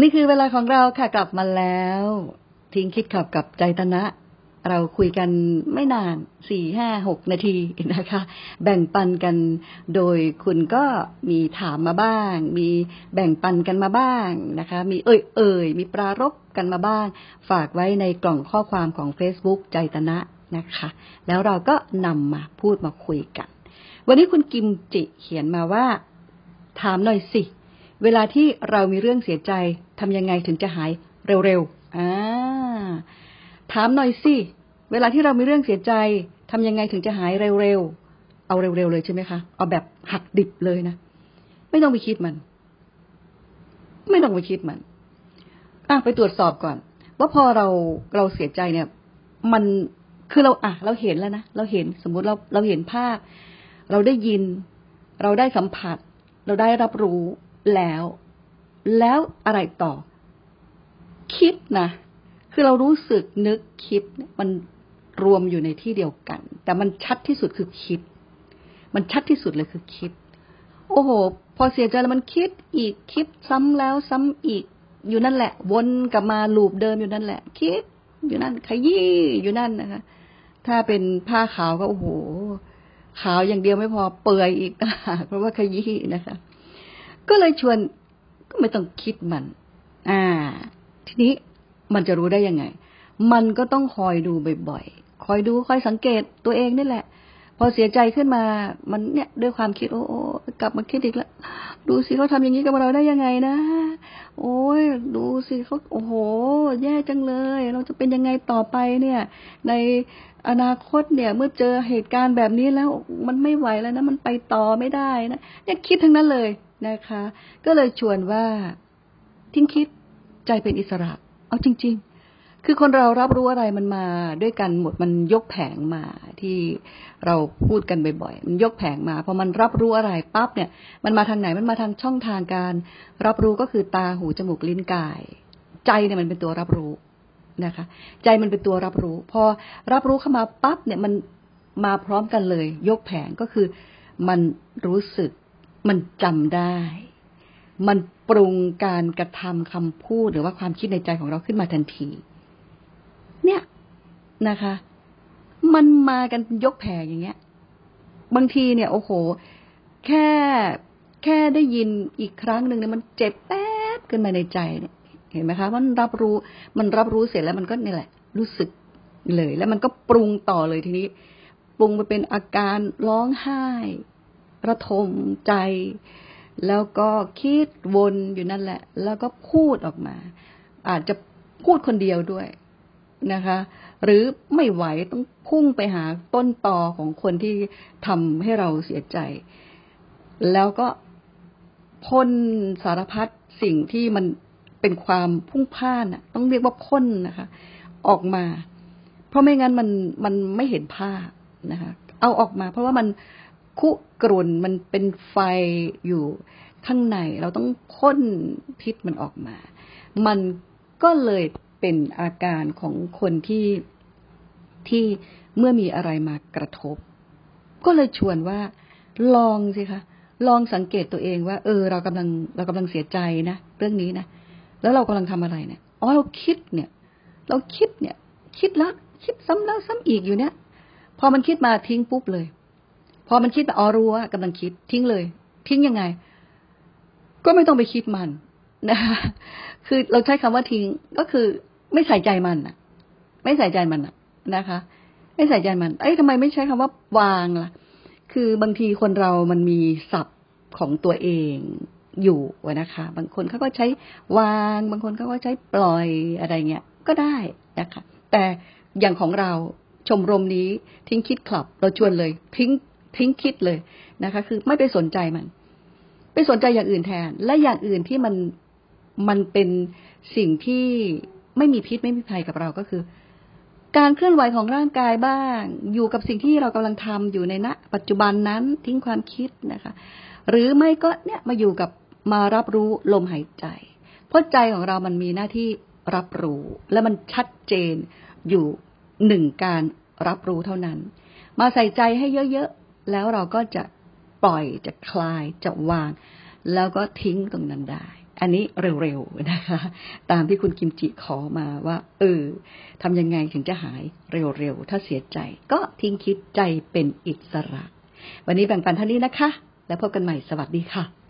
นี่คือเวลาของเราค่ะกลับมาแล้ว ทิ้งคิดขับกับใจตนะ เราคุยกันไม่นานสี่ห้าหกนาทีนะคะ แบ่งปันกันโดยคุณก็มีถามมาบ้าง มีแบ่งปันกันมาบ้างนะคะ มีเอ่ยเอ่ยมีปรารบกันมาบ้าง ฝากไว้ในกล่องข้อความของ Facebook ใจตนะนะคะ แล้วเราก็นำมาพูดมาคุยกัน วันนี้คุณกิมจิเขียนมาว่า ถามหน่อยสิ เวลาที่เรามีเรื่องเสียใจทำยังไงถึงจะหายเร็วๆอ่าถามหน่อยสิ เวลาที่เรามีเรื่องเสียใจทำยังไงถึงจะหายเร็วๆ เอาเร็วๆเลยใช่ไหมคะ เอาแบบหักดิบเลยนะ ไม่ต้องไปคิดมัน ไม่ต้องไปคิดมัน อะไปตรวจสอบก่อน ว่าพอเราเราเสียใจเนี่ย มันคือเราอะ เราเห็นแล้วนะ เราเห็นสมมุติเราเราเห็นภาพ เราได้ยิน เราได้สัมผัส เราได้รับรู้ แล้ว แล้วอะไรต่อ คิดนะ คือเรารู้สึกนึกคิดมันรวมอยู่ในที่เดียวกัน แต่มันชัดที่สุดคือคิด มันชัดที่สุดเลยคือคิด โอ้โห พอเสียใจแล้วมันคิดอีกคิดซ้ำแล้วซ้ำอีก อยู่นั่นแหละ วนกลับมาลูปเดิมอยู่นั่นแหละ คิด อยู่นั่นขยี้อยู่นั่นนะคะ ถ้าเป็นผ้าขาวก็โอ้โห ขาวอย่างเดียวไม่พอเปื่อยอีกเพราะว่าขยี้นะคะ ก็เลยชวนก็ไม่ต้องคิดมัน อ่า ทีนี้มันจะรู้ได้ยังไง มันก็ต้องคอยดูบ่อยๆ คอยดูคอยสังเกตตัวเองนี่แหละ อเสียใจขึ้นมา มันเนี่ยด้วยความคิดโอ้โอกลับมาคิดอีกแล้ว ดูสิเขาทำอย่างนี้กับเราได้ยังไงนะ โอ้ยดูสิเขาโอ้โห แย่จังเลย เราจะเป็นยังไงต่อไปเนี่ย ในอนาคตเนี่ย เมื่อเจอเหตุการณ์แบบนี้แล้วมันไม่ไหวแล้วนะมันไปต่อไม่ได้นะเนี่ยคิดทั้งนั้นเลยนะคะ ก็เลยชวนว่า ทิ้งคิดใจเป็นอิสระ เอาจริง ๆ คือคนเรารับรู้อะไรมันมาด้วยกันหมดมันยกแผงมา ที่เราพูดกันบ่อยๆมันยกแผงมาพอมันรับรู้อะไรปั๊บเนี่ย มันมาทางไหนมันมาทางช่องทางการ รับรู้ก็คือตาหูจมูกลิ้นกาย ใจเนี่ยมันเป็นตัวรับรู้นะคะ ใจมันเป็นตัวรับรู้ พอรับรู้เข้ามาปั๊บเนี่ยมันมาพร้อมกันเลย ยกแผงก็คือ มันรู้สึกมันจำได้ มันปรุงการกระทำคำพูดหรือว่าความคิดในใจของเราขึ้นมาทันที เนี่ยนะคะ มันมากันยกแผงอย่างเงี้ย บางทีเนี่ย โอ้โห แค่แค่ได้ยินอีกครั้งหนึ่งเนี่ยมันเจ็บแป๊บขึ้นมาในใจเนี่ยเห็นไหมคะ มันรับรู้ มันรับรู้เสร็จแล้วมันก็นี่แหละ รู้สึกเลย แล้วมันก็ปรุงต่อเลยทีนี้ ปรุงไปเป็นอาการร้องไห้ ระทมใจ แล้วก็คิดวนอยู่นั่นแหละ แล้วก็พูดออกมา อาจจะพูดคนเดียวด้วย นะคะ หรือไม่ไหวต้องพุ่งไปหาต้นตอของคนที่ทำให้เราเสียใจ แล้วก็พ่นสารพัดสิ่งที่มันเป็นความพุ่งพ่านอะต้องเรียกว่าพ่นนะคะ ออกมา เพราะไม่งั้นมันมันไม่เห็นภาพนะคะ เอาออกมา เพราะว่ามันคุกรุ่นมันเป็นไฟอยู่ข้างใน เราต้องพ่นพิษมันออกมา มันก็เลย เป็นอาการของคนที่ที่เมื่อมีอะไรมากระทบ ก็เลยชวนว่า ลองสิคะลองสังเกตตัวเองว่า เออ เรากำลังเรากำลังเสียใจนะเรื่องนี้นะแล้วเรากำลังทำอะไรเนี่ยอ๋อเราคิดเนี่ย เราคิดเนี่ย คิดแล้วคิดซ้ำแล้วซ้ำอีกอยู่เนี่ย พอมันคิดมาทิ้งปุ๊บเลย พอมันคิดมาอ๋อรู้ว่ากำลังคิดทิ้งเลย ทิ้งยังไง ก็ไม่ต้องไปคิดมันนะคะคือเราใช้คำว่าทิ้งก็คือ ไม่ใส่ใจมันอะ ไม่ใส่ใจมันอะนะคะ ไม่ใส่ใจมัน เอ้ยทำไมไม่ใช้คำว่าวางล่ะ คือบางทีคนเรามันมีศัพท์ของตัวเองอยู่นะคะ บางคนเขาก็ใช้วาง บางคนเขาก็ใช้ปล่อยอะไรเงี้ย ก็ได้นะคะ แต่อย่างของเราชมรมนี้ทิ้งคิดคลับ เราชวนเลย ทิ้งทิ้งคิดเลยนะคะ คือไม่ไปสนใจมัน ไปสนใจอย่างอื่นแทน และอย่างอื่นที่มันมันเป็นสิ่งที่ ไม่มีพิษไม่มีภัยกับเราก็คือ การเคลื่อนไหวของร่างกายบ้าง อยู่กับสิ่งที่เรากำลังทำอยู่ในณปัจจุบันนั้นทิ้งความคิดนะคะ หรือไม่ก็เนี่ยมาอยู่กับมารับรู้ลมหายใจ เพราะใจของเรามันมีหน้าที่รับรู้ และมันชัดเจนอยู่หนึ่งการรับรู้เท่านั้น มาใส่ใจให้เยอะๆ แล้วเราก็จะปล่อยจะคลายจะวาง แล้วก็ทิ้งตรงนั้นได้ อันนี้เร็วๆนะคะ ตามที่คุณกิมจิขอมาว่า เออทำยังไงถึงจะหายเร็วๆ ถ้าเสียใจ ก็ทิ้งคิดใจเป็นอิสระ วันนี้แบ่งปันเท่านี้นะคะ แล้วพบกันใหม่สวัสดีค่ะ